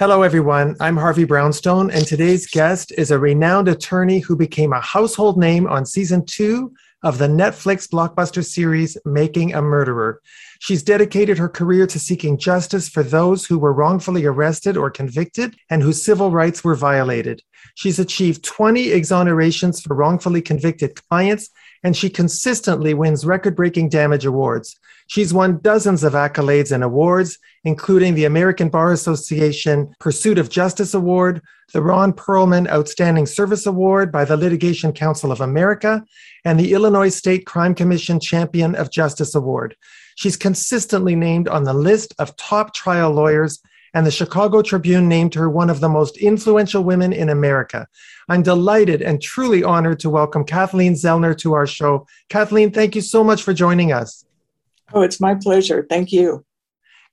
Hello, everyone. I'm Harvey Brownstone, and today's guest is a renowned attorney who became a household name on season two of the Netflix blockbuster series Making a Murderer. She's dedicated her career to seeking justice for those who were wrongfully arrested or convicted and whose civil rights were violated. She's achieved 20 exonerations for wrongfully convicted clients, and she consistently wins record breaking damage awards. She's won dozens of accolades and awards, including the American Bar Association Pursuit of Justice Award, the Ron Perlman Outstanding Service Award by the Litigation Council of America, and the Illinois State Crime Commission Champion of Justice Award. She's consistently named on the list of top trial lawyers, and the Chicago Tribune named her one of the most influential women in America. I'm delighted and truly honored to welcome Kathleen Zellner to our show. Kathleen, thank you so much for joining us. Oh, it's my pleasure. Thank you.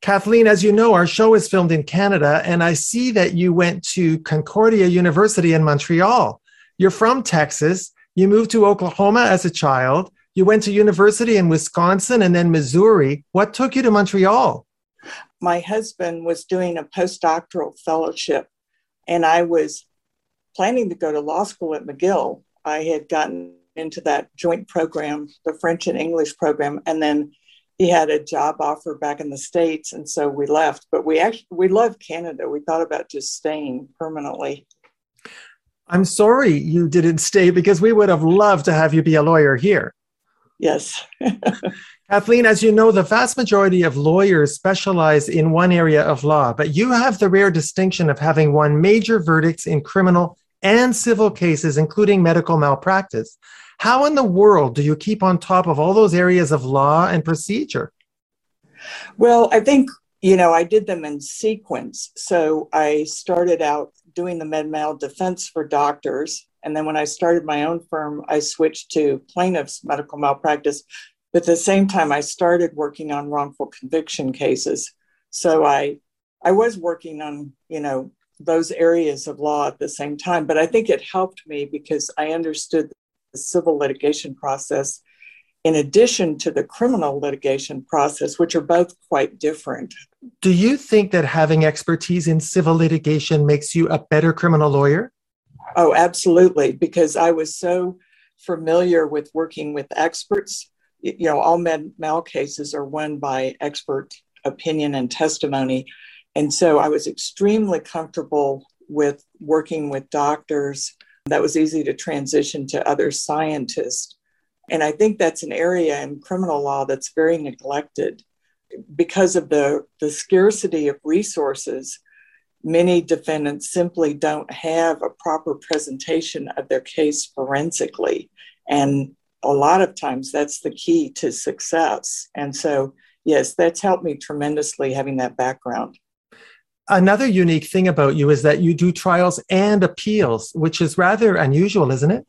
Kathleen, as you know, our show is filmed in Canada, and I see that you went to Concordia University in Montreal. You're from Texas. You moved to Oklahoma as a child. You went to university in Wisconsin and then Missouri. What took you to Montreal? My husband was doing a postdoctoral fellowship, and I was planning to go to law school at McGill. I had gotten into that joint program, the French and English program, and then he had a job offer back in the states and so we left. But we actually we love canada. We thought about just staying permanently. I'm sorry you didn't stay because we would have loved to have you be a lawyer here. Yes. Kathleen as you know the vast majority of lawyers specialize in one area of law but you have the rare distinction of having won major verdicts in criminal and civil cases including medical malpractice how in the world do you keep on top of all those areas of law and procedure? Well, I think, you know, I did them in sequence. So I started out doing the med mal defense for doctors. And then when I started my own firm, I switched to plaintiffs' medical malpractice. But at the same time, I started working on wrongful conviction cases. So I I was working on, you know, those areas of law at the same time. But I think it helped me because I understood civil litigation process in addition to the criminal litigation process, which are both quite different. Do you think that having expertise in civil litigation makes you a better criminal lawyer? Oh, absolutely, because I was so familiar with working with experts. You know, all med mal cases are won by expert opinion and testimony. And so I was extremely comfortable with working with doctors that was easy to transition to other scientists. And I think that's an area in criminal law that's very neglected because of the, the scarcity of resources. Many defendants simply don't have a proper presentation of their case forensically. And a lot of times that's the key to success. And so, yes, that's helped me tremendously having that background. Another unique thing about you is that you do trials and appeals, which is rather unusual, isn't it?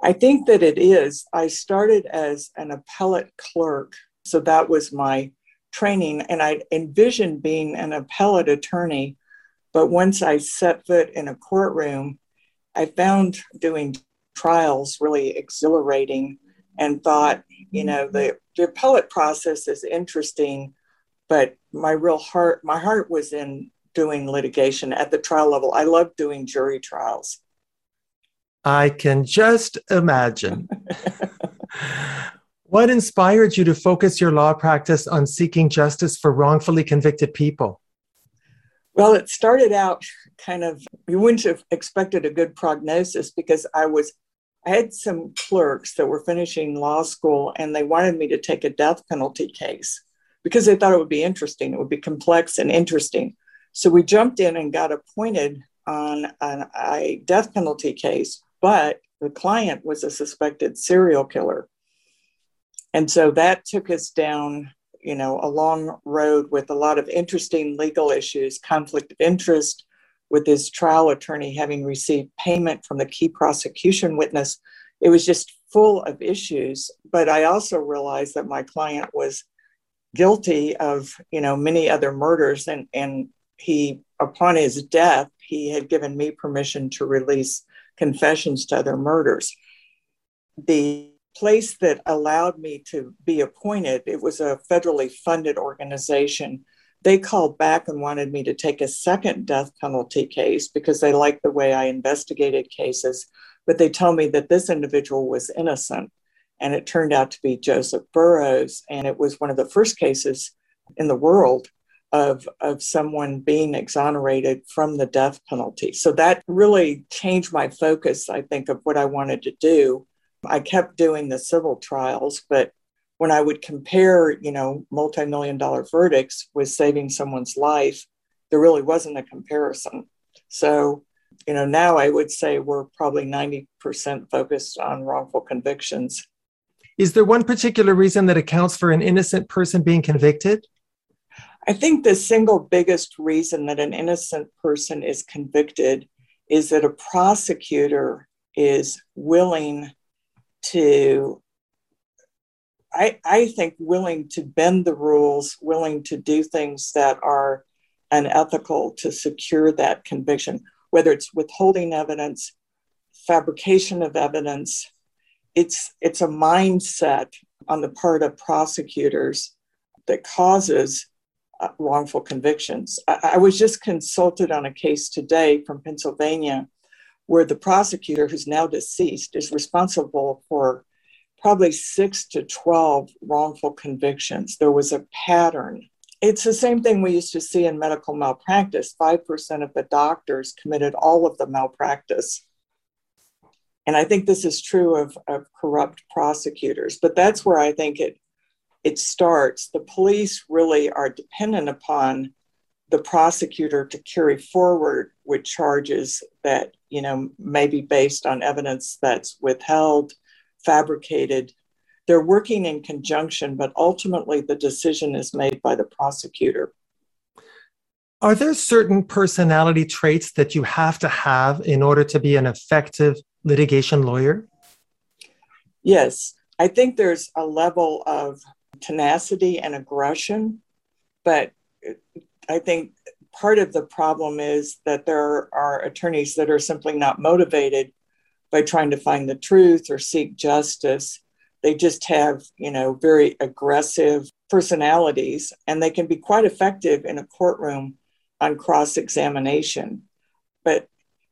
I think that it is. I started as an appellate clerk, so that was my training, and I envisioned being an appellate attorney. But once I set foot in a courtroom, I found doing trials really exhilarating and thought, you know, the, the appellate process is interesting, but my real heart my heart was in doing litigation at the trial level. I love doing jury trials. I can just imagine. What inspired you to focus your law practice on seeking justice for wrongfully convicted people? Well it started out kind of you wouldn't have expected a good prognosis because i was i had some clerks that were finishing law school and they wanted me to take a death penalty case because they thought it would be interesting. It would be complex and interesting. So we jumped in and got appointed on an, a death penalty case, but the client was a suspected serial killer. And so that took us down, you know, a long road with a lot of interesting legal issues, conflict of interest, with his trial attorney having received payment from the key prosecution witness. It was just full of issues. But I also realized that my client was guilty of you know many other murders and and he upon his death he had given me permission to release confessions to other murders the place that allowed me to be appointed it was a federally funded organization They called back and wanted me to take a second death penalty case because they liked the way I investigated cases, but they told me that this individual was innocent. And it turned out to be Joseph Burrows. And it was one of the first cases in the world of, of someone being exonerated from the death penalty. So that really changed my focus, I think, of what I wanted to do. I kept doing the civil trials, but when I would compare, you know, multi-million dollar verdicts with saving someone's life, there really wasn't a comparison. So, you know, now I would say we're probably 90% focused on wrongful convictions. Is there one particular reason that accounts for an innocent person being convicted? I think the single biggest reason that an innocent person is convicted is that a prosecutor is willing to, I, I think, willing to bend the rules, willing to do things that are unethical to secure that conviction, whether it's withholding evidence, fabrication of evidence. It's, it's a mindset on the part of prosecutors that causes uh, wrongful convictions. I, I was just consulted on a case today from Pennsylvania where the prosecutor, who's now deceased, is responsible for probably six to 12 wrongful convictions. There was a pattern. It's the same thing we used to see in medical malpractice 5% of the doctors committed all of the malpractice. And I think this is true of, of corrupt prosecutors, but that's where I think it it starts, the police really are dependent upon the prosecutor to carry forward with charges that you know may be based on evidence that's withheld fabricated. They're working in conjunction but ultimately the decision is made by the prosecutor. Are there certain personality traits that you have to have in order to be an effective litigation lawyer yes i think there's a level of tenacity and aggression. But I think part of the problem is that there are attorneys that are simply not motivated by trying to find the truth or seek justice. They just have, you know, very aggressive personalities and they can be quite effective in a courtroom on cross examination. But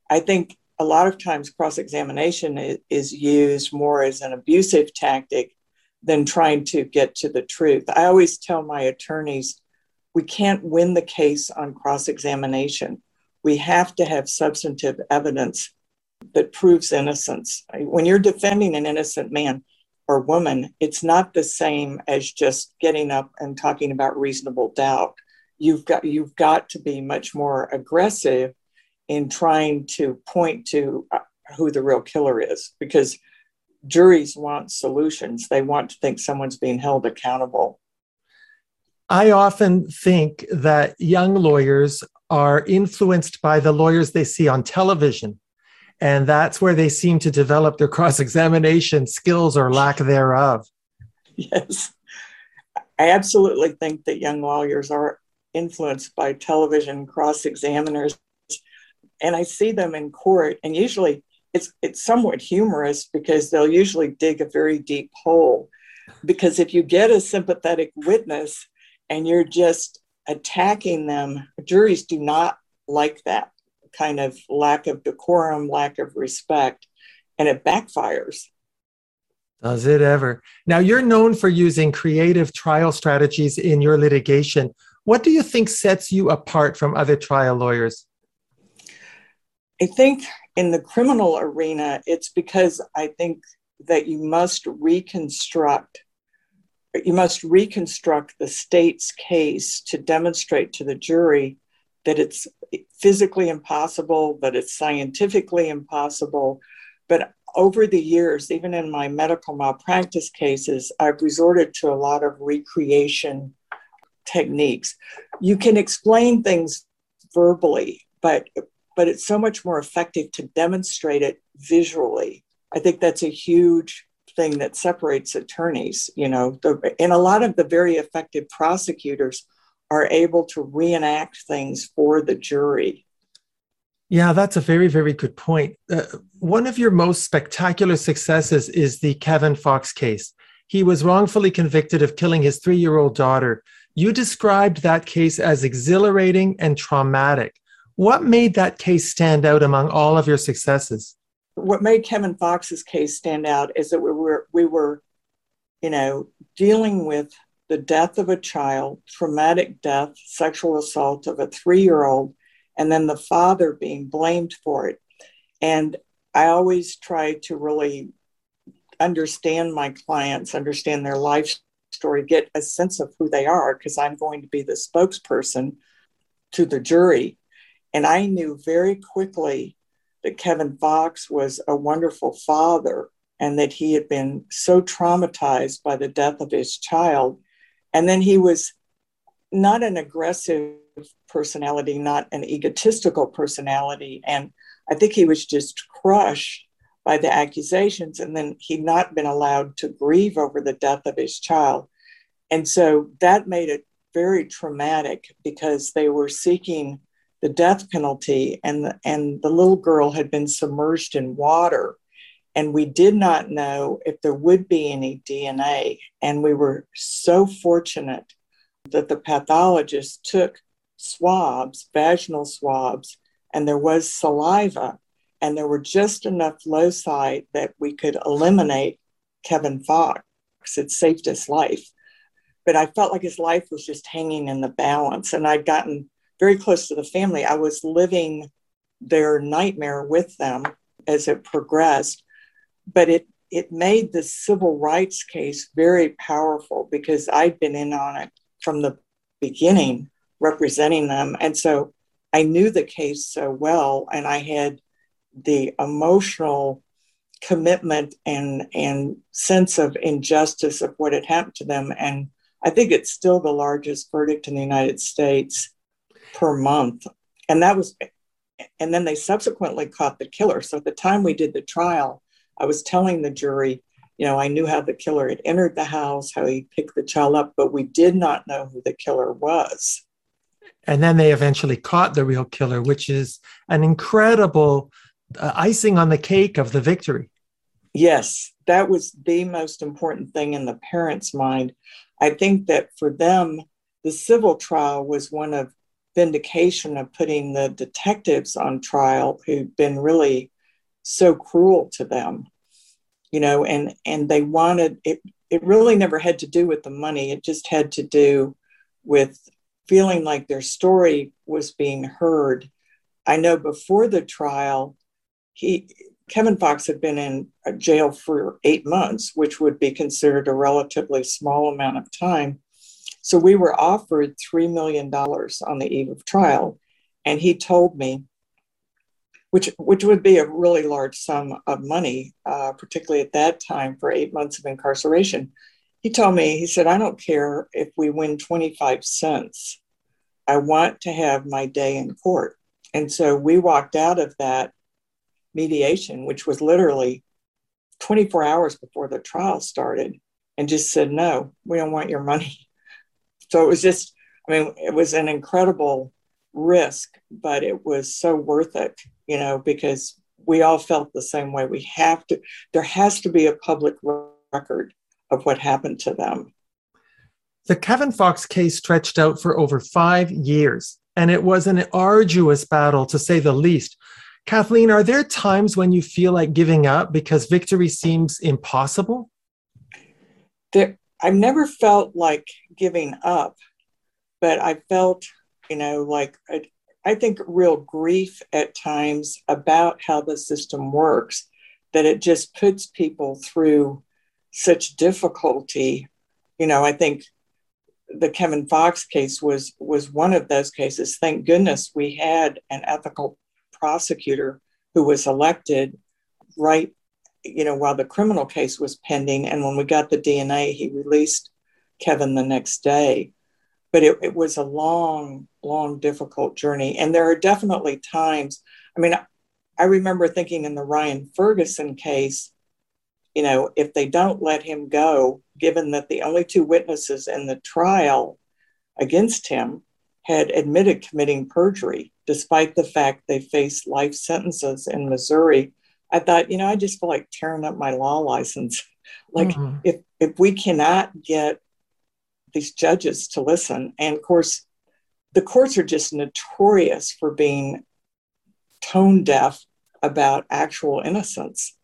I think a lot of times cross examination is used more as an abusive tactic than trying to get to the truth. I always tell my attorneys we can't win the case on cross examination. We have to have substantive evidence that proves innocence. When you're defending an innocent man or woman, it's not the same as just getting up and talking about reasonable doubt. You've got you've got to be much more aggressive in trying to point to uh, who the real killer is because juries want solutions. They want to think someone's being held accountable. I often think that young lawyers are influenced by the lawyers they see on television. And that's where they seem to develop their cross examination skills or lack thereof. Yes. I absolutely think that young lawyers are influenced by television cross examiners. And I see them in court, and usually it's it's somewhat humorous because they'll usually dig a very deep hole. Because if you get a sympathetic witness and you're just attacking them juries do not like that kind of lack of decorum lack of respect and it backfires. Does it ever. Now you're known for using creative trial strategies in your litigation. What do you think sets you apart from other trial lawyers i think in the criminal arena, it's because I think that you must reconstruct you must reconstruct the state's case to demonstrate to the jury that it's physically impossible, that it's scientifically impossible. But over the years, even in my medical malpractice cases, I've resorted to a lot of recreation techniques. You can explain things verbally, but but it's so much more effective to demonstrate it visually. I think that's a huge thing that separates attorneys. You know, the, and a lot of the very effective prosecutors are able to reenact things for the jury. Yeah, that's a very, very good point. Uh, one of your most spectacular successes is the Kevin Fox case. He was wrongfully convicted of killing his three year old daughter. You described that case as exhilarating and traumatic. What made that case stand out among all of your successes? What made Kevin Fox's case stand out is that we were we were, you know, dealing with the death of a child, traumatic death, sexual assault of a three-year-old, and then the father being blamed for it. And I always try to really understand my clients, understand their life story, get a sense of who they are, because I'm going to be the spokesperson to the jury. And I knew very quickly that Kevin Fox was a wonderful father and that he had been so traumatized by the death of his child. And then he was not an aggressive personality, not an egotistical personality. And I think he was just crushed by the accusations. And then he'd not been allowed to grieve over the death of his child. And so that made it very traumatic because they were seeking the death penalty and the, and the little girl had been submerged in water and we did not know if there would be any DNA and we were so fortunate that the pathologist took swabs vaginal swabs and there was saliva and there were just enough loci that we could eliminate Kevin Fox. It saved his life. But I felt like his life was just hanging in the balance. And I'd gotten very close to the family. I was living their nightmare with them as it progressed. But it, it made the civil rights case very powerful because I'd been in on it from the beginning, representing them. And so I knew the case so well, and I had the emotional commitment and and sense of injustice of what had happened to them and i think it's still the largest verdict in the united states per month and that was and then they subsequently caught the killer so at the time we did the trial i was telling the jury you know i knew how the killer had entered the house how he picked the child up but we did not know who the killer was and then they eventually caught the real killer which is an incredible uh, icing on the cake of the victory. Yes, that was the most important thing in the parents' mind. I think that for them, the civil trial was one of vindication of putting the detectives on trial who'd been really so cruel to them you know and and they wanted it it really never had to do with the money it just had to do with feeling like their story was being heard i know before the trial he Kevin Fox had been in jail for eight months, which would be considered a relatively small amount of time. So we were offered $3 million on the eve of trial. And he told me, which, which would be a really large sum of money, uh, particularly at that time for eight months of incarceration. He told me, he said, I don't care if we win 25 cents. I want to have my day in court. And so we walked out of that mediation, which was literally 24 hours before the trial started, and just said, no, we don't want your money. So it was just, I mean, it was an incredible risk, but it was so worth it, you know, because we all felt the same way. We have to, there has to be a public record of what happened to them. The Kevin Fox case stretched out for over five years, and it was an arduous battle to say the least. Kathleen, are there times when you feel like giving up because victory seems impossible? There, I've never felt like giving up, but I felt, you know, like I, I think real grief at times about how the system works, that it just puts people through such difficulty. You know, I think the Kevin Fox case was was one of those cases. Thank goodness we had an ethical prosecutor who was elected right you know while the criminal case was pending and when we got the dna he released kevin the next day but it, it was a long long difficult journey and there are definitely times i mean i remember thinking in the ryan ferguson case you know if they don't let him go given that the only two witnesses in the trial against him had admitted committing perjury despite the fact they faced life sentences in Missouri. I thought, you know, I just feel like tearing up my law license. like mm-hmm. if if we cannot get these judges to listen. And of course, the courts are just notorious for being tone deaf about actual innocence.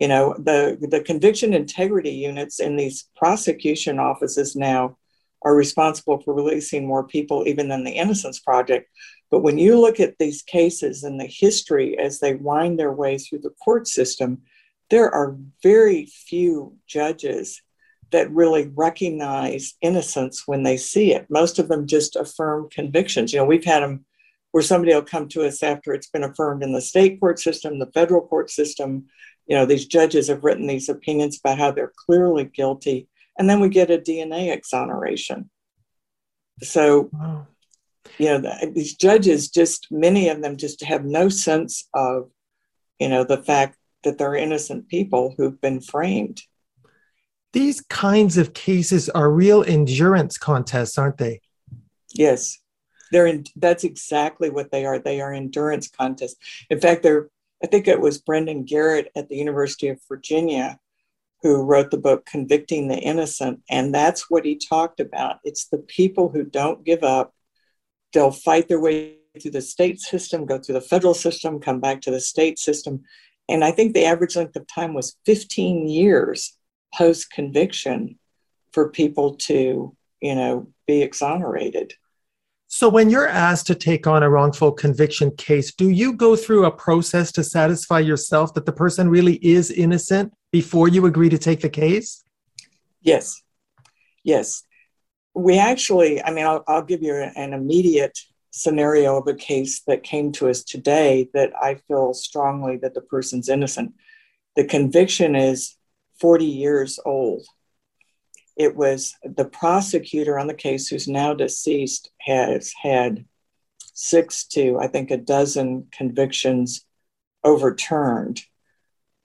You know, the, the conviction integrity units in these prosecution offices now are responsible for releasing more people even than the Innocence Project. But when you look at these cases and the history as they wind their way through the court system, there are very few judges that really recognize innocence when they see it. Most of them just affirm convictions. You know, we've had them where somebody will come to us after it's been affirmed in the state court system, the federal court system. You know, these judges have written these opinions about how they're clearly guilty, and then we get a DNA exoneration. So, wow. you know, the, these judges just, many of them just have no sense of, you know, the fact that they're innocent people who've been framed. These kinds of cases are real endurance contests, aren't they? Yes. They're in, that's exactly what they are. They are endurance contests. In fact, they're, I think it was Brandon Garrett at the University of Virginia who wrote the book Convicting the Innocent. And that's what he talked about. It's the people who don't give up. They'll fight their way through the state system, go through the federal system, come back to the state system. And I think the average length of time was 15 years post conviction for people to, you know, be exonerated. So, when you're asked to take on a wrongful conviction case, do you go through a process to satisfy yourself that the person really is innocent before you agree to take the case? Yes. Yes. We actually, I mean, I'll, I'll give you an immediate scenario of a case that came to us today that I feel strongly that the person's innocent. The conviction is 40 years old it was the prosecutor on the case, who's now deceased, has had six to, I think, a dozen convictions overturned.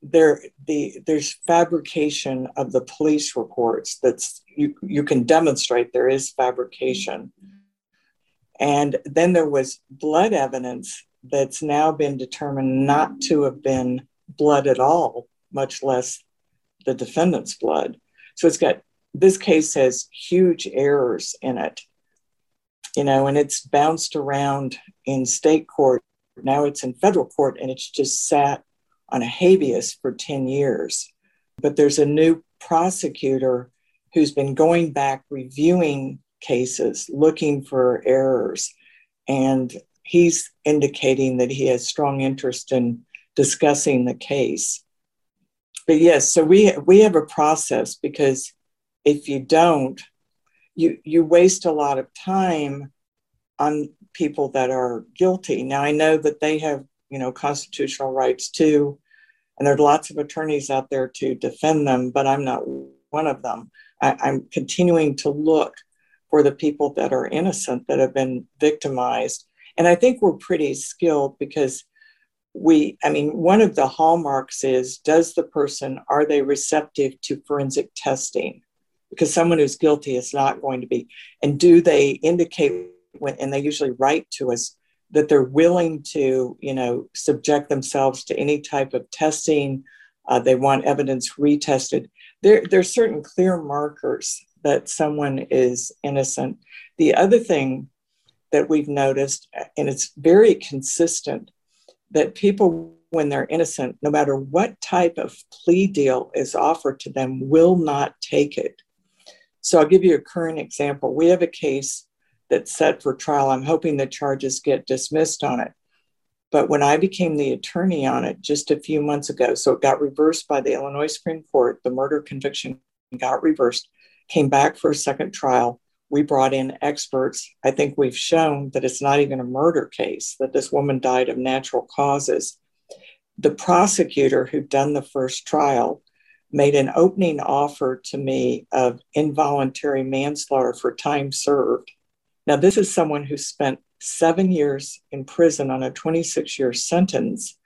There, the, there's fabrication of the police reports that's you, you can demonstrate there is fabrication. And then there was blood evidence that's now been determined not to have been blood at all, much less the defendant's blood. So it's got this case has huge errors in it, you know, and it's bounced around in state court. Now it's in federal court and it's just sat on a habeas for 10 years. But there's a new prosecutor who's been going back reviewing cases, looking for errors. And he's indicating that he has strong interest in discussing the case. But yes, so we we have a process because if you don't, you you waste a lot of time on people that are guilty. Now I know that they have, you know, constitutional rights too, and there are lots of attorneys out there to defend them, but I'm not one of them. I, I'm continuing to look for the people that are innocent that have been victimized. And I think we're pretty skilled because we, I mean, one of the hallmarks is does the person, are they receptive to forensic testing? Because someone who's guilty is not going to be. And do they indicate when, and they usually write to us that they're willing to, you know, subject themselves to any type of testing. Uh, they want evidence retested. There, there are certain clear markers that someone is innocent. The other thing that we've noticed, and it's very consistent, that people, when they're innocent, no matter what type of plea deal is offered to them, will not take it. So I'll give you a current example. We have a case that's set for trial. I'm hoping the charges get dismissed on it. But when I became the attorney on it just a few months ago, so it got reversed by the Illinois Supreme Court, the murder conviction got reversed, came back for a second trial. We brought in experts. I think we've shown that it's not even a murder case, that this woman died of natural causes. The prosecutor who'd done the first trial made an opening offer to me of involuntary manslaughter for time served. Now, this is someone who spent seven years in prison on a 26 year sentence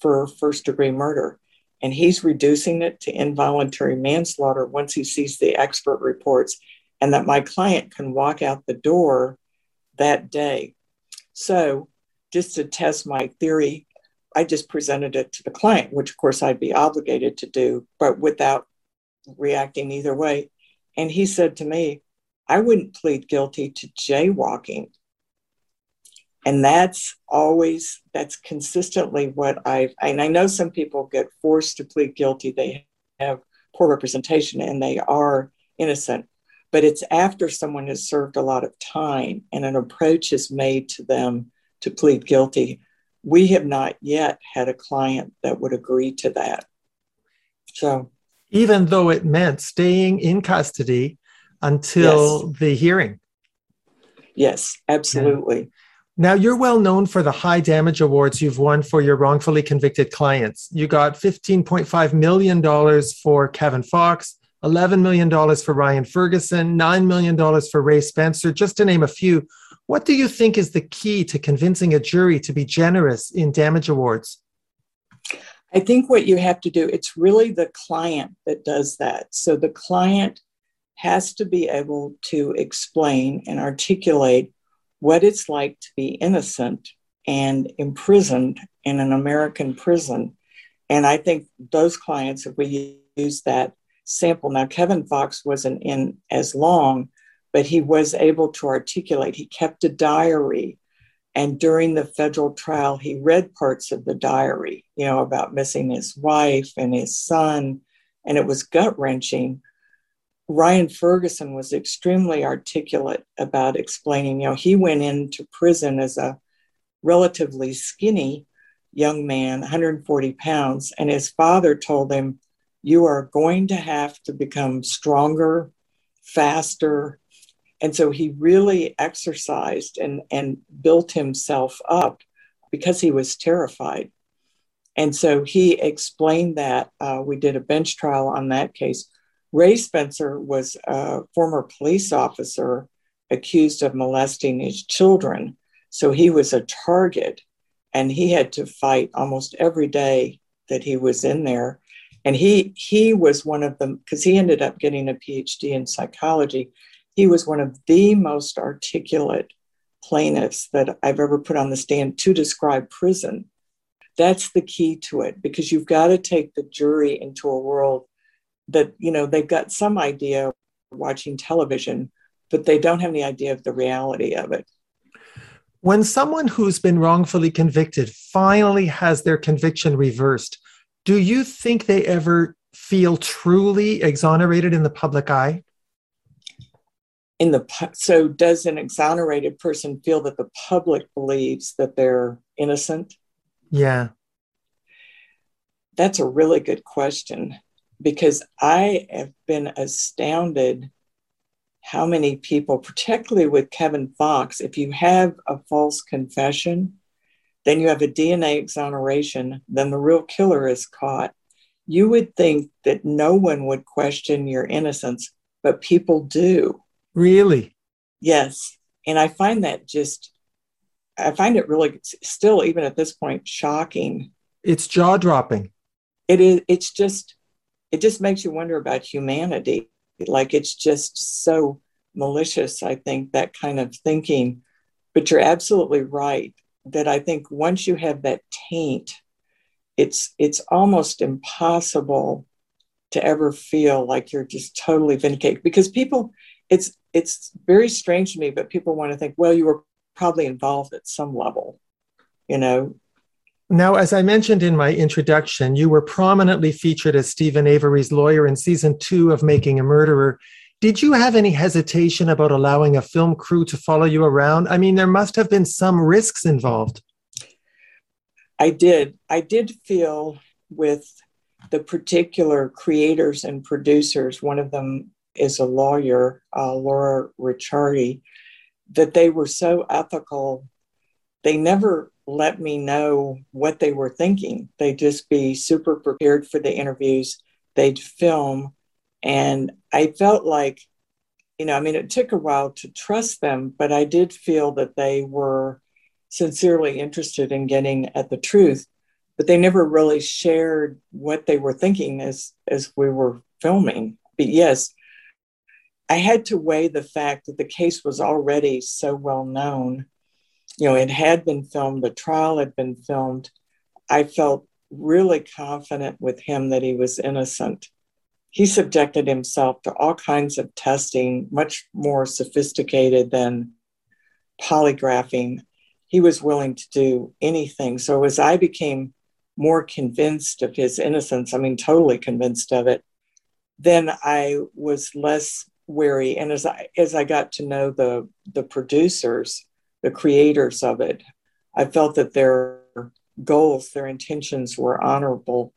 for first degree murder. And he's reducing it to involuntary manslaughter once he sees the expert reports, and that my client can walk out the door that day. So, just to test my theory, I just presented it to the client, which of course I'd be obligated to do, but without reacting either way. And he said to me, I wouldn't plead guilty to jaywalking. And that's always, that's consistently what I've, and I know some people get forced to plead guilty. They have poor representation and they are innocent. But it's after someone has served a lot of time and an approach is made to them to plead guilty. We have not yet had a client that would agree to that. So, even though it meant staying in custody until yes. the hearing. Yes, absolutely. Yeah. Now, you're well known for the high damage awards you've won for your wrongfully convicted clients. You got $15.5 million for Kevin Fox, $11 million for Ryan Ferguson, $9 million for Ray Spencer, just to name a few. What do you think is the key to convincing a jury to be generous in damage awards? I think what you have to do, it's really the client that does that. So the client has to be able to explain and articulate what it's like to be innocent and imprisoned in an American prison. And I think those clients, if we use that sample, now Kevin Fox wasn't in as long, but he was able to articulate. He kept a diary. And during the federal trial, he read parts of the diary, you know, about missing his wife and his son. And it was gut wrenching. Ryan Ferguson was extremely articulate about explaining, you know, he went into prison as a relatively skinny young man, 140 pounds, and his father told him, You are going to have to become stronger, faster. And so he really exercised and, and built himself up because he was terrified. And so he explained that. Uh, we did a bench trial on that case. Ray Spencer was a former police officer accused of molesting his children. So he was a target and he had to fight almost every day that he was in there. And he he was one of them because he ended up getting a PhD in psychology. He was one of the most articulate plaintiffs that I've ever put on the stand to describe prison. That's the key to it because you've got to take the jury into a world that you know they've got some idea watching television but they don't have any idea of the reality of it when someone who's been wrongfully convicted finally has their conviction reversed do you think they ever feel truly exonerated in the public eye in the so does an exonerated person feel that the public believes that they're innocent yeah that's a really good question because I have been astounded how many people, particularly with Kevin Fox, if you have a false confession, then you have a DNA exoneration, then the real killer is caught. You would think that no one would question your innocence, but people do. Really? Yes. And I find that just, I find it really still, even at this point, shocking. It's jaw dropping. It is, it's just, it just makes you wonder about humanity. Like it's just so malicious, I think, that kind of thinking. But you're absolutely right that I think once you have that taint, it's it's almost impossible to ever feel like you're just totally vindicated because people it's it's very strange to me but people want to think well you were probably involved at some level you know now, as I mentioned in my introduction, you were prominently featured as steven Avery's lawyer in season two of Making a Murderer. Did you have any hesitation about allowing a film crew to follow you around? I mean, there must have been some risks involved. I did. I did feel with the particular creators and producers, one of them is a lawyer, uh, Laura Ricciardi, that they were so ethical. They never let me know what they were thinking. They'd just be super prepared for the interviews. They'd film. And I felt like, you know, I mean, it took a while to trust them, but I did feel that they were sincerely interested in getting at the truth. But they never really shared what they were thinking as, as we were filming. But yes, I had to weigh the fact that the case was already so well known you know, it had been filmed, the trial had been filmed. I felt really confident with him that he was innocent. he subjected himself to all kinds of testing, much more sophisticated than polygraphing. He was willing to do anything. So as I became more convinced of his innocence, I mean, totally convinced of it, then I was less wary. And as I as I got to know the the producers, the creators of it, I felt that their goals, their intentions were honorable.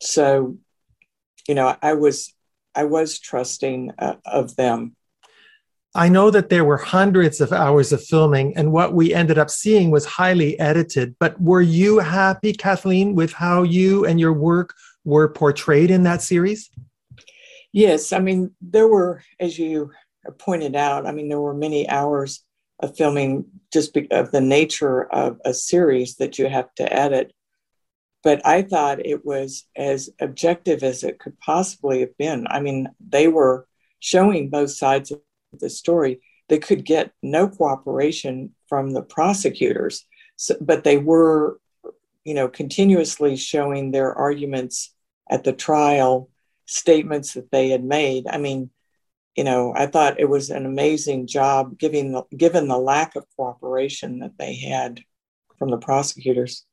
So, you know, I was I was trusting uh, of them. I know that there were hundreds of hours of filming, and what we ended up seeing was highly edited. But were you happy, Kathleen, with how you and your work were portrayed in that series? Yes, I mean, there were, as you pointed out, I mean, there were many hours of filming just of the nature of a series that you have to edit. But I thought it was as objective as it could possibly have been. I mean, they were showing both sides of the story. They could get no cooperation from the prosecutors, so, but they were, you know, continuously showing their arguments at the trial, statements that they had made. I mean, you know, I thought it was an amazing job given the, given the lack of cooperation that they had from the prosecutors.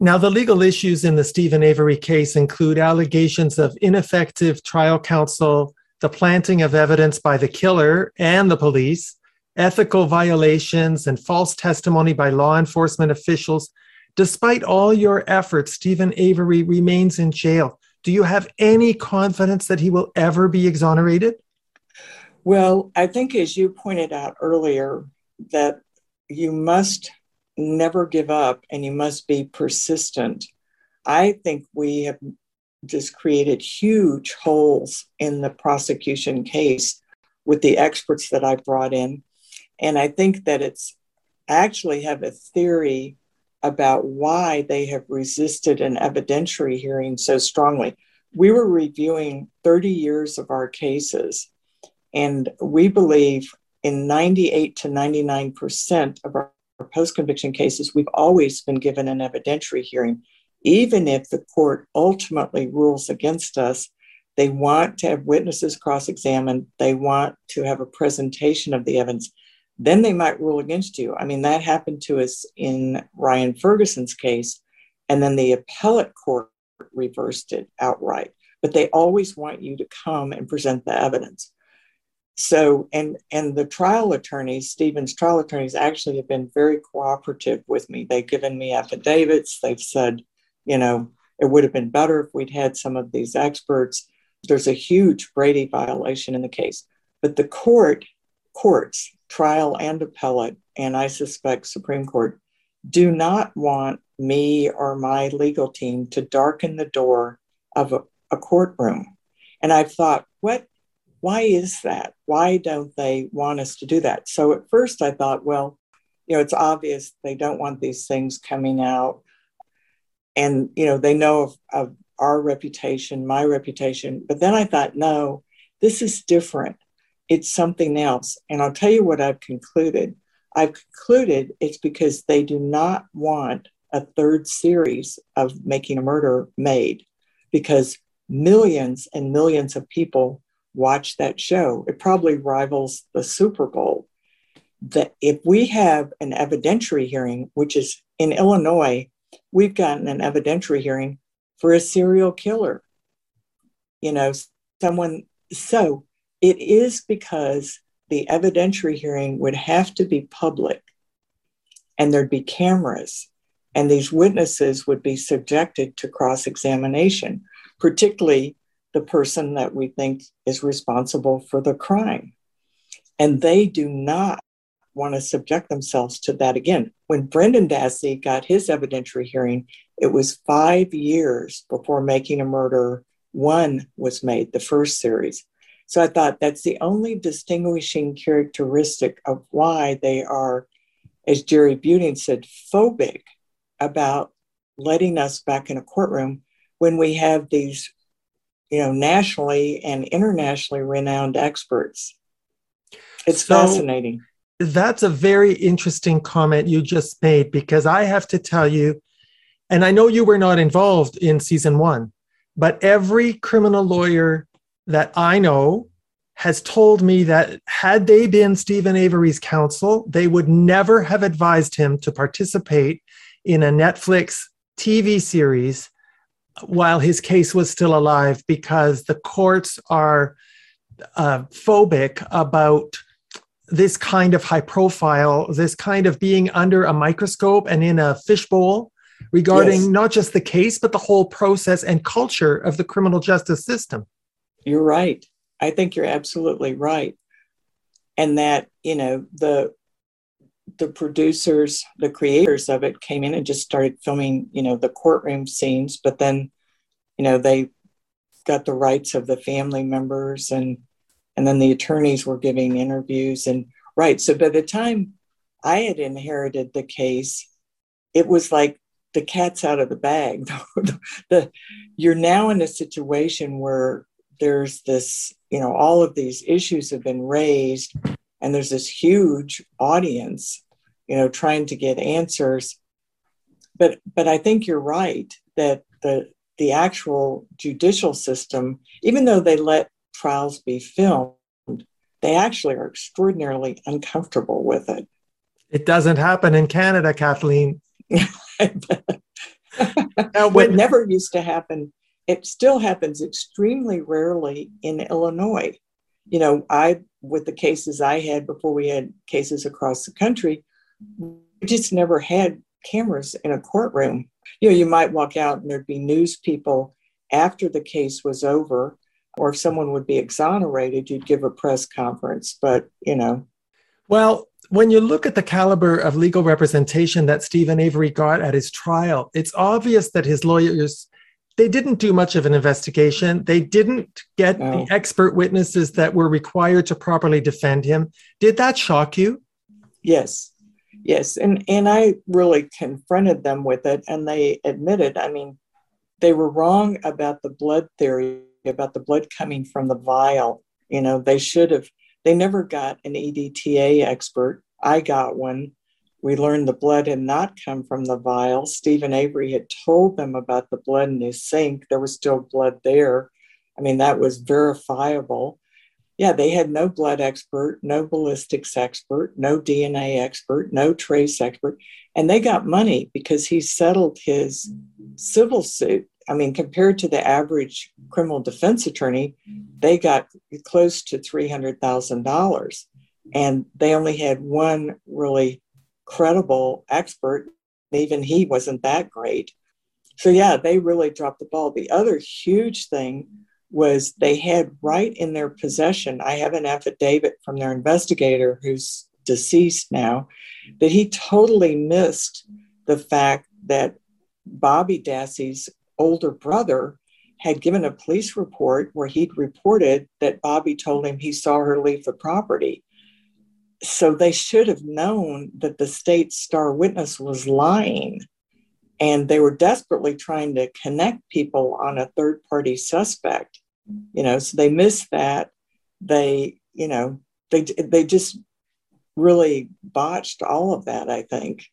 Now, the legal issues in the Steven Avery case include allegations of ineffective trial counsel, the planting of evidence by the killer and the police, ethical violations, and false testimony by law enforcement officials. Despite all your efforts, Steven Avery remains in jail. Do you have any confidence that he will ever be exonerated? Well, I think as you pointed out earlier, that you must never give up and you must be persistent. I think we have just created huge holes in the prosecution case with the experts that I brought in. And I think that it's actually have a theory about why they have resisted an evidentiary hearing so strongly. We were reviewing 30 years of our cases and we believe in 98 to 99% of our, post conviction cases, we've always been given an evidentiary hearing. Even if the court ultimately rules against us, they want to have witnesses cross examined, they want to have a presentation of the evidence. Then they might rule against you. I mean, that happened to us in Ryan Ferguson's case, and then the appellate court reversed it outright. But they always want you to come and present the evidence. So and and the trial attorneys steven's trial attorneys actually have been very cooperative with me. They've given me affidavits. They've said you know it would have been better if we'd had some of these experts. There's a huge brady violation in the case. But the court courts trial and appellate and i suspect supreme court do not want me or my legal team to darken the door of a, a courtroom and I've thought what why is that? Why don't they want us to do that? So at first I thought, well, you know, it's obvious they don't want these things coming out. And, you know, they know of, of our reputation, my reputation. But then I thought, no, this is different. It's something else. And I'll tell you what I've concluded. I've concluded it's because they do not want a third series of Making a Murder made because millions and millions of people watch that show. It probably rivals the Super Bowl. That if we have an evidentiary hearing, which is in Illinois, we've gotten an evidentiary hearing for a serial killer. You know, someone, so it is because the evidentiary hearing would have to be public and there'd be cameras and these witnesses would be subjected to cross examination, particularly the person that we think is responsible for the crime. And they do not want to subject themselves to that again. When Brendan Dassey got his evidentiary hearing, it was five years before Making a Murder one was made, the first series. So I thought that's the only distinguishing characteristic of why they are, as Jerry Buting said, phobic about letting us back in a courtroom when we have these you know, nationally and internationally renowned experts. It's so, fascinating. That's a very interesting comment you just made because I have to tell you, and I know you were not involved in season one, but every criminal lawyer that I know has told me that had they been Steven Avery's counsel, they would never have advised him to participate in a Netflix TV series while his case was still alive because the courts are uh, phobic about this kind of high profile, this kind of being under a microscope and in a fishbowl regarding yes. not just the case, but the whole process and culture of the criminal justice system. You're right. I think you're absolutely right. And that, you know, the the producers, the creators of it came in and just started filming, you know, the courtroom scenes, but then, you know, they got the rights of the family members and and then the attorneys were giving interviews and right. So by the time I had inherited the case, it was like the cat's out of the bag. the, you're now in a situation where there's this, you know, all of these issues have been raised, and there's this huge audience, you know, trying to get answers. But but I think you're right that the the actual judicial system, even though they let trials be filmed, they actually are extraordinarily uncomfortable with it. It doesn't happen in Canada, Kathleen. now, what never used to happen, it still happens extremely rarely in Illinois. You know, I, with the cases I had before we had cases across the country, we just never had cameras in a courtroom. You know, you might walk out and there'd be news people after the case was over, or if someone would be exonerated, you'd give a press conference. But, you know. Well, when you look at the caliber of legal representation that Steven Avery got at his trial, it's obvious that his lawyers they didn't do much of an investigation. They didn't get no. the oh. expert witnesses that were required to properly defend him. Did that shock you? Yes. Yes, and and I really confronted them with it and they admitted, I mean, they were wrong about the blood theory, about the blood coming from the vial. You know, they should have they never got an EDTA expert. I got one. We learned the blood had not come from the vial. Steven Avery had told them about the blood in his sink. There was still blood there. I mean, that was verifiable. Yeah, they had no blood expert, no ballistics expert, no DNA expert, no trace expert. And they got money because he settled his civil suit I mean, compared to the average criminal defense attorney, they got close to $300,000. And they only had one really credible expert. Even he wasn't that great. So, yeah, they really dropped the ball. The other huge thing was they had right in their possession, I have an affidavit from their investigator who's deceased now, that he totally missed the fact that Bobby Dassey's older brother had given a police report where he'd reported that Bobby told him he saw her leave the property. So they should have known that the state's star witness was lying. And they were desperately trying to connect people on a third party suspect. You know, so they missed that. They, you know, they, they just really botched all of that, I think.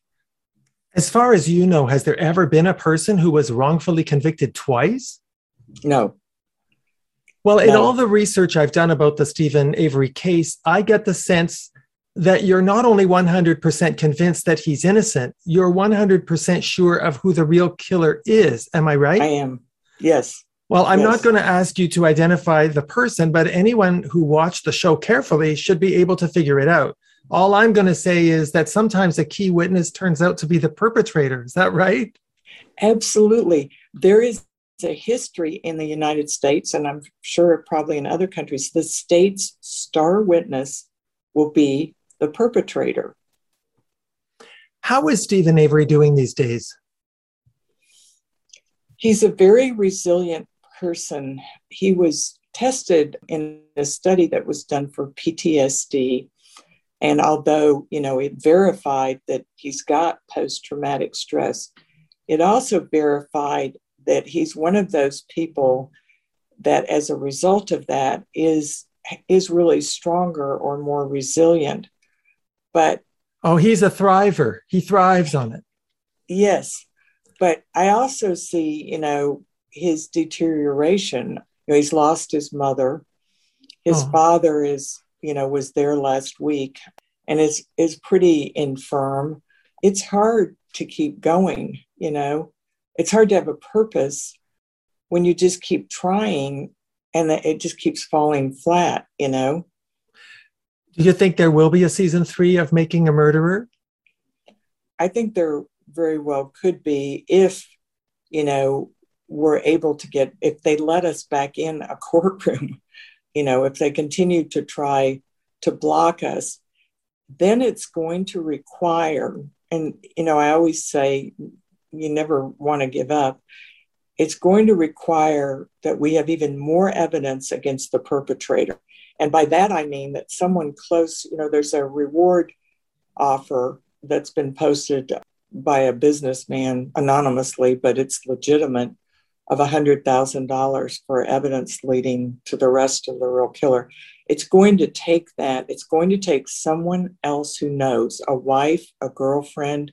As far as you know, has there ever been a person who was wrongfully convicted twice? No. Well, in all the research I've done about the Steven Avery case, I get the sense that you're not only 100% convinced that he's innocent, you're 100% sure of who the real killer is. Am I right? I am. Yes. Well, I'm yes. not going to ask you to identify the person, but anyone who watched the show carefully should be able to figure it out. All I'm going to say is that sometimes a key witness turns out to be the perpetrator. Is that right? Absolutely. There is a history in the United States, and I'm sure probably in other countries, the state's star witness will be the perpetrator. How is Steven Avery doing these days? He's a very resilient person. He was tested in a study that was done for PTSD and although, you know, it verified that he's got post traumatic stress, it also verified that he's one of those people that as a result of that is is really stronger or more resilient. But oh, he's a thriver. He thrives on it. Yes. But I also see, you know, his deterioration You know, he's lost his mother. His oh. father is, you know, was there last week and is is pretty infirm. It's hard to keep going, you know. It's hard to have a purpose when you just keep trying and it just keeps falling flat, you know. Do you think there will be a season three of Making a Murderer? I think there very well could be if, you know, we're able to get, if they let us back in a courtroom, you know, if they continue to try to block us, then it's going to require, and, you know, I always say you never want to give up. It's going to require that we have even more evidence against the perpetrator. And by that, I mean that someone close, you know, there's a reward offer that's been posted by a businessman anonymously, but it's legitimate of $100,000 for evidence leading to the arrest of the real killer. It's going to take that, it's going to take someone else who knows a wife, a girlfriend.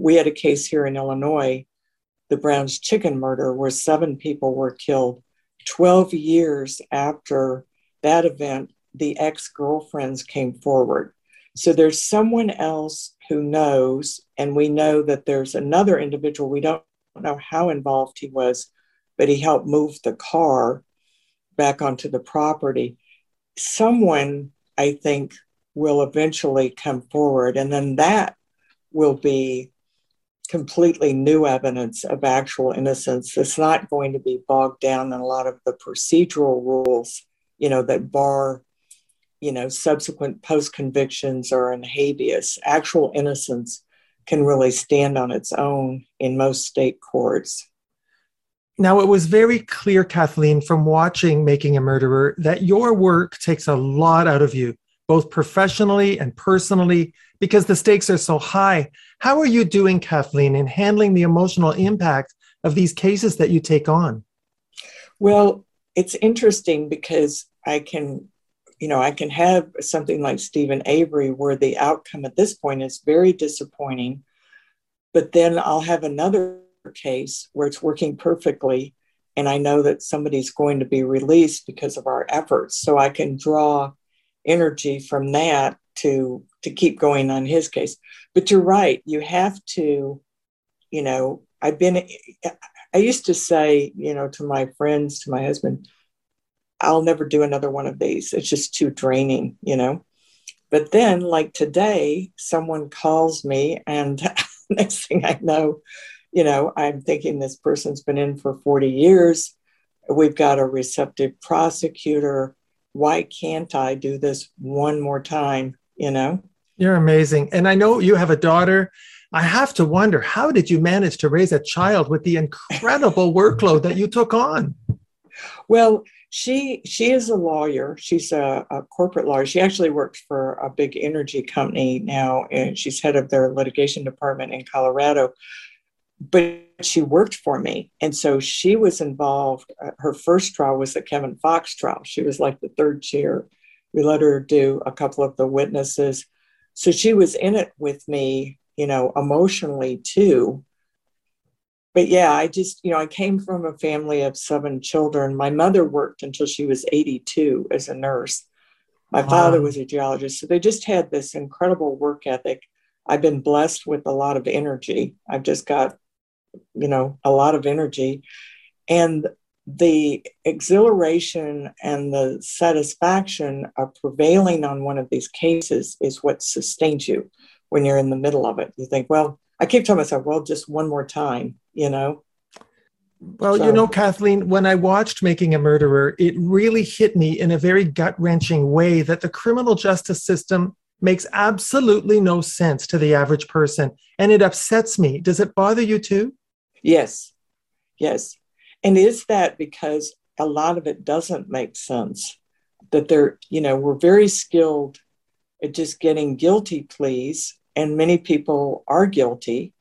We had a case here in Illinois, the Brown's chicken murder, where seven people were killed 12 years after that event, the ex girlfriends came forward. So there's someone else who knows, and we know that there's another individual. We don't know how involved he was, but he helped move the car back onto the property. Someone, I think, will eventually come forward, and then that will be completely new evidence of actual innocence. It's not going to be bogged down in a lot of the procedural rules you know, that bar, you know, subsequent post convictions or in habeas. Actual innocence can really stand on its own in most state courts. Now, it was very clear, Kathleen, from watching Making a Murderer, that your work takes a lot out of you, both professionally and personally, because the stakes are so high. How are you doing, Kathleen, in handling the emotional impact of these cases that you take on? Well, it's interesting because I can, you know, I can have something like Steven Avery where the outcome at this point is very disappointing, but then I'll have another case where it's working perfectly and I know that somebody's going to be released because of our efforts. So I can draw energy from that to to keep going on his case. But you're right, you have to, you know, I've been I used to say, you know, to my friends, to my husband, I'll never do another one of these. It's just too draining, you know. But then, like today, someone calls me, and next thing I know, you know, I'm thinking this person's been in for 40 years. We've got a receptive prosecutor. Why can't I do this one more time? You know? You're amazing. And I know you have a daughter. I have to wonder how did you manage to raise a child with the incredible workload that you took on? Well, she she is a lawyer. She's a, a, corporate lawyer. She actually works for a big energy company now, and she's head of their litigation department in Colorado. But she worked for me, and so she was involved. Uh, her first trial was the Kevin Fox trial. She was like the third chair. We let her do a couple of the witnesses, so she was in it with me, you know, emotionally too but yeah, I just, you know, I came from a family of seven children. My mother worked until she was 82 as a nurse. My wow. father was a geologist. So they just had this incredible work ethic. I've been blessed with a lot of energy. I've just got, you know, a lot of energy. And the exhilaration and the satisfaction of prevailing on one of these cases is what sustains you when you're in the middle of it. You think, well, I keep telling myself, well, just one more time, you know? Well, so. you know, Kathleen, when I watched Making a Murderer, it really hit me in a very gut wrenching way that the criminal justice system makes absolutely no sense to the average person. And it upsets me. Does it bother you too? Yes. Yes. And is that because a lot of it doesn't make sense? That they're, you know, we're very skilled at just getting guilty pleas and many people are guilty,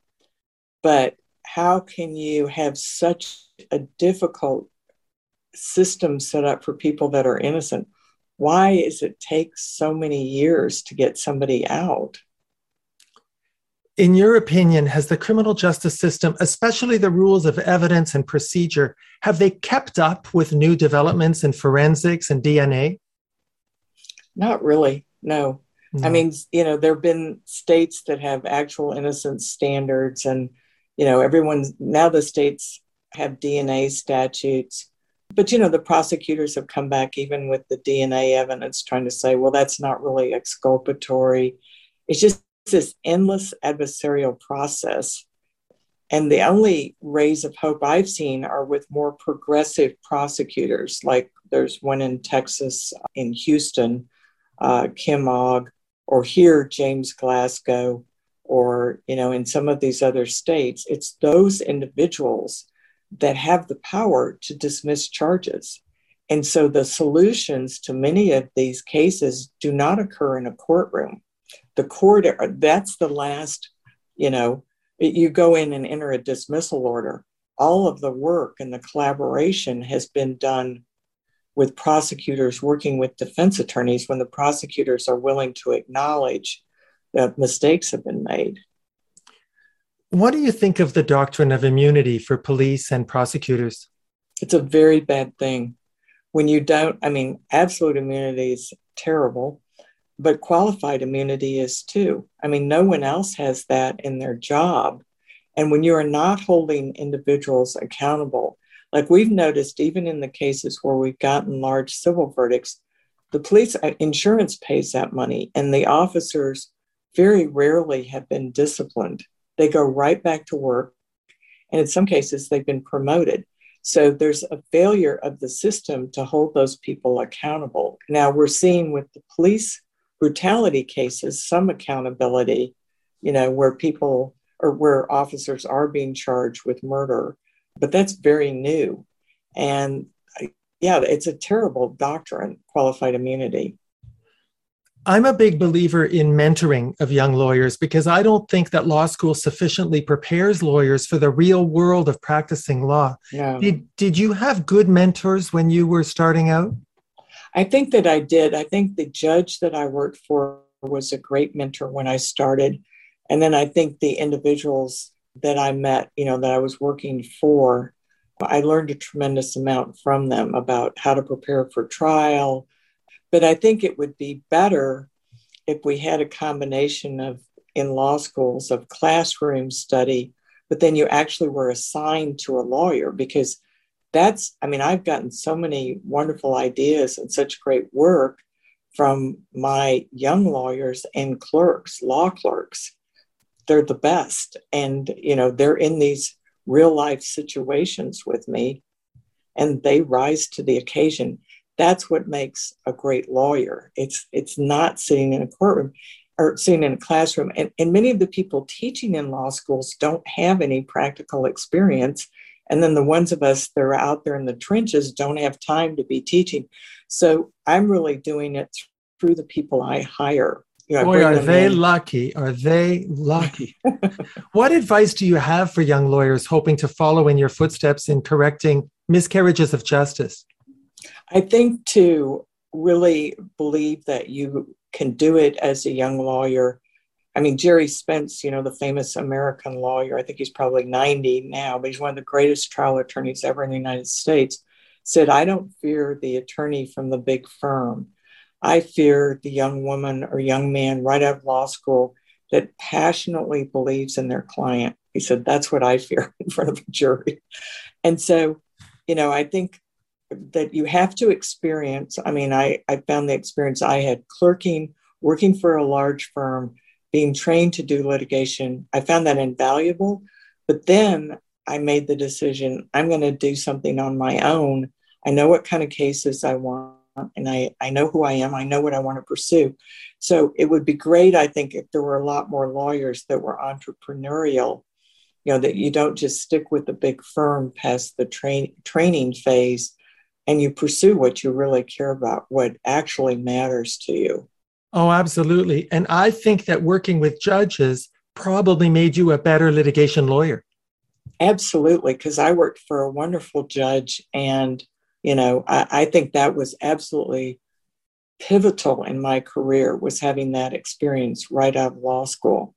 but how can you have such a difficult system set up for people that are innocent? Why does it take so many years to get somebody out? In your opinion, has the criminal justice system, especially the rules of evidence and procedure, have they kept up with new developments in forensics and DNA? Not really, no. no. I mean, you know, there have been states that have actual innocence standards, and, you know, everyone now the states have DNA statutes. But, you know, the prosecutors have come back even with the DNA evidence trying to say, well, that's not really exculpatory. It's just this endless adversarial process. And the only rays of hope I've seen are with more progressive prosecutors, like there's one in Texas, in Houston, uh, Kim Ogg, or here, James Glasgow, or, you know, in some of these other states. It's those individuals that have the power to dismiss charges. And so the solutions to many of these cases do not occur in a courtroom. The court, that's the last, you know, you go in and enter a dismissal order. All of the work and the collaboration has been done with prosecutors working with defense attorneys when the prosecutors are willing to acknowledge that mistakes have been made. What do you think of the doctrine of immunity for police and prosecutors? It's a very bad thing. When you don't, I mean, absolute immunity is terrible, but qualified immunity is too. I mean, no one else has that in their job. And when you are not holding individuals accountable, like we've noticed, even in the cases where we've gotten large civil verdicts, the police uh, insurance pays that money, and the officers very rarely have been disciplined they go right back to work. And in some cases, they've been promoted. So there's a failure of the system to hold those people accountable. Now we're seeing with the police brutality cases some accountability, you know, where people or where officers are being charged with murder, but that's very new. And yeah, it's a terrible doctrine, qualified immunity. I'm a big believer in mentoring of young lawyers because I don't think that law school sufficiently prepares lawyers for the real world of practicing law. Yeah. Did, did you have good mentors when you were starting out? I think that I did. I think the judge that I worked for was a great mentor when I started. And then I think the individuals that I met, you know, that I was working for, I learned a tremendous amount from them about how to prepare for trial, but I think it would be better if we had a combination of in law schools of classroom study, but then you actually were assigned to a lawyer because that's, I mean, I've gotten so many wonderful ideas and such great work from my young lawyers and clerks, law clerks. They're the best. And, you know, they're in these real life situations with me and they rise to the occasion that's what makes a great lawyer. It's it's not sitting in a courtroom or sitting in a classroom. And, and many of the people teaching in law schools don't have any practical experience. And then the ones of us that are out there in the trenches don't have time to be teaching. So I'm really doing it through the people I hire. You know, Boy, are they in. lucky? Are they lucky? what advice do you have for young lawyers hoping to follow in your footsteps in correcting miscarriages of justice? I think to really believe that you can do it as a young lawyer. I mean, Gerry Spence, you know, the famous American lawyer, I think he's probably 90 now, but he's one of the greatest trial attorneys ever in the United States, said, I don't fear the attorney from the big firm. I fear the young woman or young man right out of law school that passionately believes in their client. He said, That's what I fear in front of a jury. And so, you know, I think that you have to experience. I mean, I, I found the experience I had clerking, working for a large firm, being trained to do litigation. I found that invaluable. But then I made the decision I'm going to do something on my own. I know what kind of cases I want and I, I know who I am. I know what I want to pursue. So it would be great, I think, if there were a lot more lawyers that were entrepreneurial, you know, that you don't just stick with the big firm past the train, training phase, and you pursue what you really care about, what actually matters to you. Oh, absolutely. And I think that working with judges probably made you a better litigation lawyer. Absolutely, because I worked for a wonderful judge, and you know, I, I think that was absolutely pivotal in my career was having that experience right out of law school.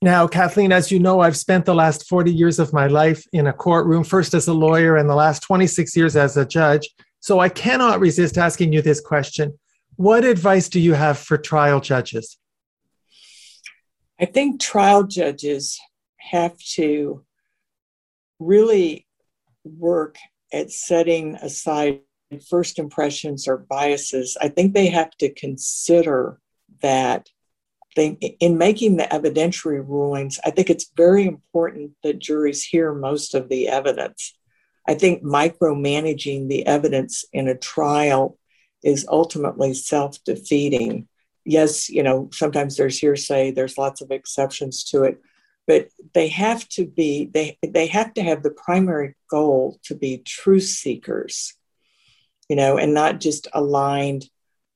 Now, Kathleen, as you know, I've spent the last 40 years of my life in a courtroom, first as a lawyer and the last 26 years as a judge. So I cannot resist asking you this question. What advice do you have for trial judges? I think trial judges have to really work at setting aside first impressions or biases. I think they have to consider that in making the evidentiary rulings, I think it's very important that juries hear most of the evidence. I think micromanaging the evidence in a trial is ultimately self defeating. Yes, you know, sometimes there's hearsay, there's lots of exceptions to it, but they have to be, they, they have to have the primary goal to be truth seekers, you know, and not just aligned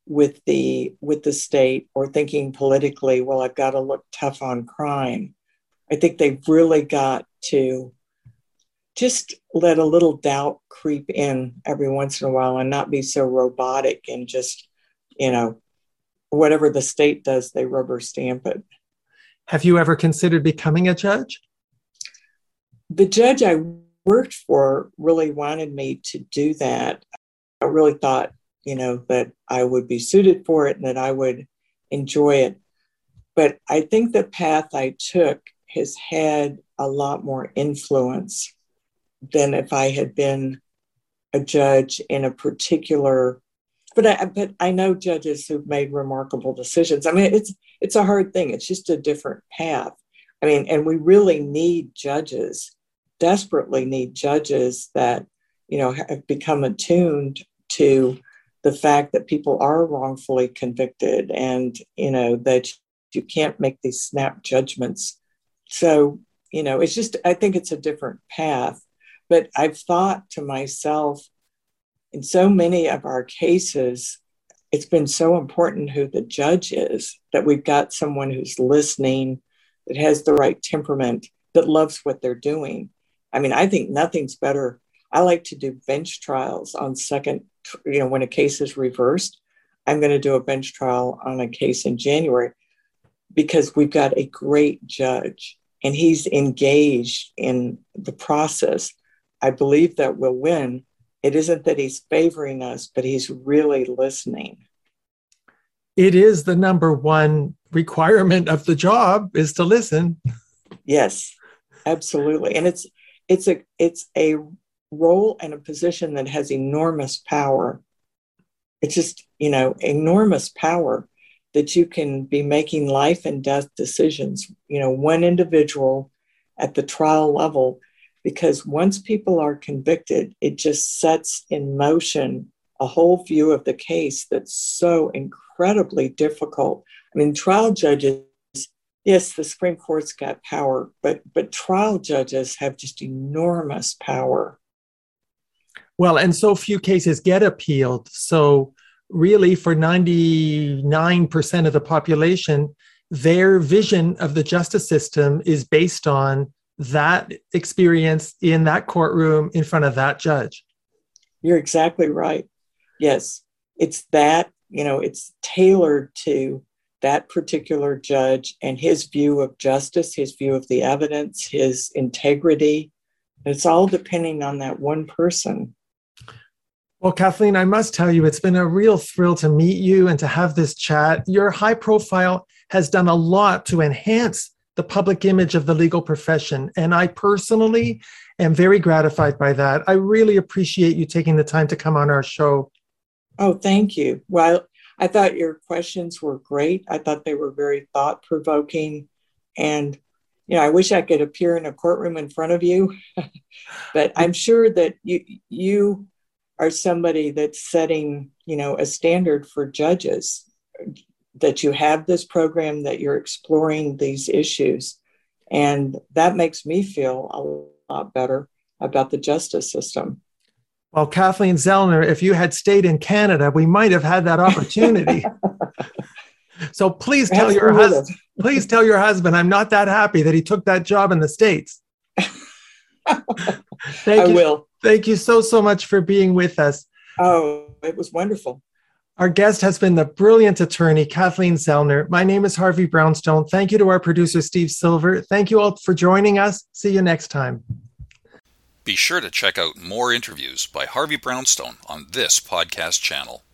with the with the state or thinking politically well i've got to look tough on crime. I think they've really got to just let a little doubt creep in every once in a while and not be so robotic and just you know whatever the state does they rubber stamp it. Have you ever considered becoming a judge? The judge i worked for really wanted me to do that. I really thought you know, that I would be suited for it and that I would enjoy it. But I think the path I took has had a lot more influence than if I had been a judge in a particular. But I, but I know judges who've made remarkable decisions. I mean, it's it's a hard thing. It's just a different path. I mean, and we really need judges, desperately need judges that you know have become attuned to the fact that people are wrongfully convicted and you know that you can't make these snap judgments. So you know it's just i think it's a different path. But i've thought to myself in so many of our cases it's been so important who the judge is that we've got someone who's listening that has the right temperament that loves what they're doing. I mean i think nothing's better i like to do bench trials on second you know, when a case is reversed, I'm going to do a bench trial on a case in January because we've got a great judge and he's engaged in the process. I believe that we'll win. It isn't that he's favoring us, but he's really listening. It is the number one requirement of the job is to listen. Yes, absolutely. And it's it's a it's a role and a position that has enormous power. It's just, you know, enormous power that you can be making life and death decisions, you know, one individual at the trial level, because once people are convicted, it just sets in motion a whole view of the case that's so incredibly difficult. I mean, trial judges, yes, the Supreme Court's got power, but but trial judges have just enormous power. Well, and so few cases get appealed. So, really, for 99% of the population, their vision of the justice system is based on that experience in that courtroom in front of that judge. You're exactly right. Yes, it's that, you know, it's tailored to that particular judge and his view of justice, his view of the evidence, his integrity. It's all depending on that one person. Well, Kathleen, I must tell you, it's been a real thrill to meet you and to have this chat. Your high profile has done a lot to enhance the public image of the legal profession. And I personally am very gratified by that. I really appreciate you taking the time to come on our show. Oh, thank you. Well, I thought your questions were great. I thought they were very thought provoking. And, you know, I wish I could appear in a courtroom in front of you, but I'm sure that you, you are somebody that's setting, you know, a standard for judges that you have this program that you're exploring these issues and that makes me feel a lot better about the justice system. Well, Kathleen Zellner, if you had stayed in Canada, we might have had that opportunity. so please tell your husband, please tell your husband I'm not that happy that he took that job in the States. Thank I you. will. Thank you so, so much for being with us. Oh, it was wonderful. Our guest has been the brilliant attorney Kathleen Zellner. My name is Harvey Brownstone. Thank you to our producer Steve Silver. Thank you all for joining us. See you next time. Be sure to check out more interviews by Harvey Brownstone on this podcast channel.